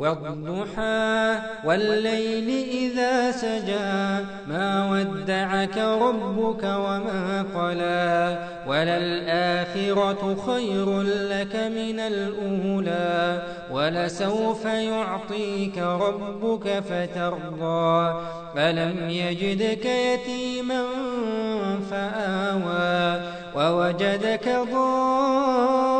والضحى والليل إذا سجى ما ودعك ربك وما قلى وللآخرة خير لك من الأولى ولسوف يعطيك ربك فترضى. فلم يجدك يتيما فآوى ووجدك ضالا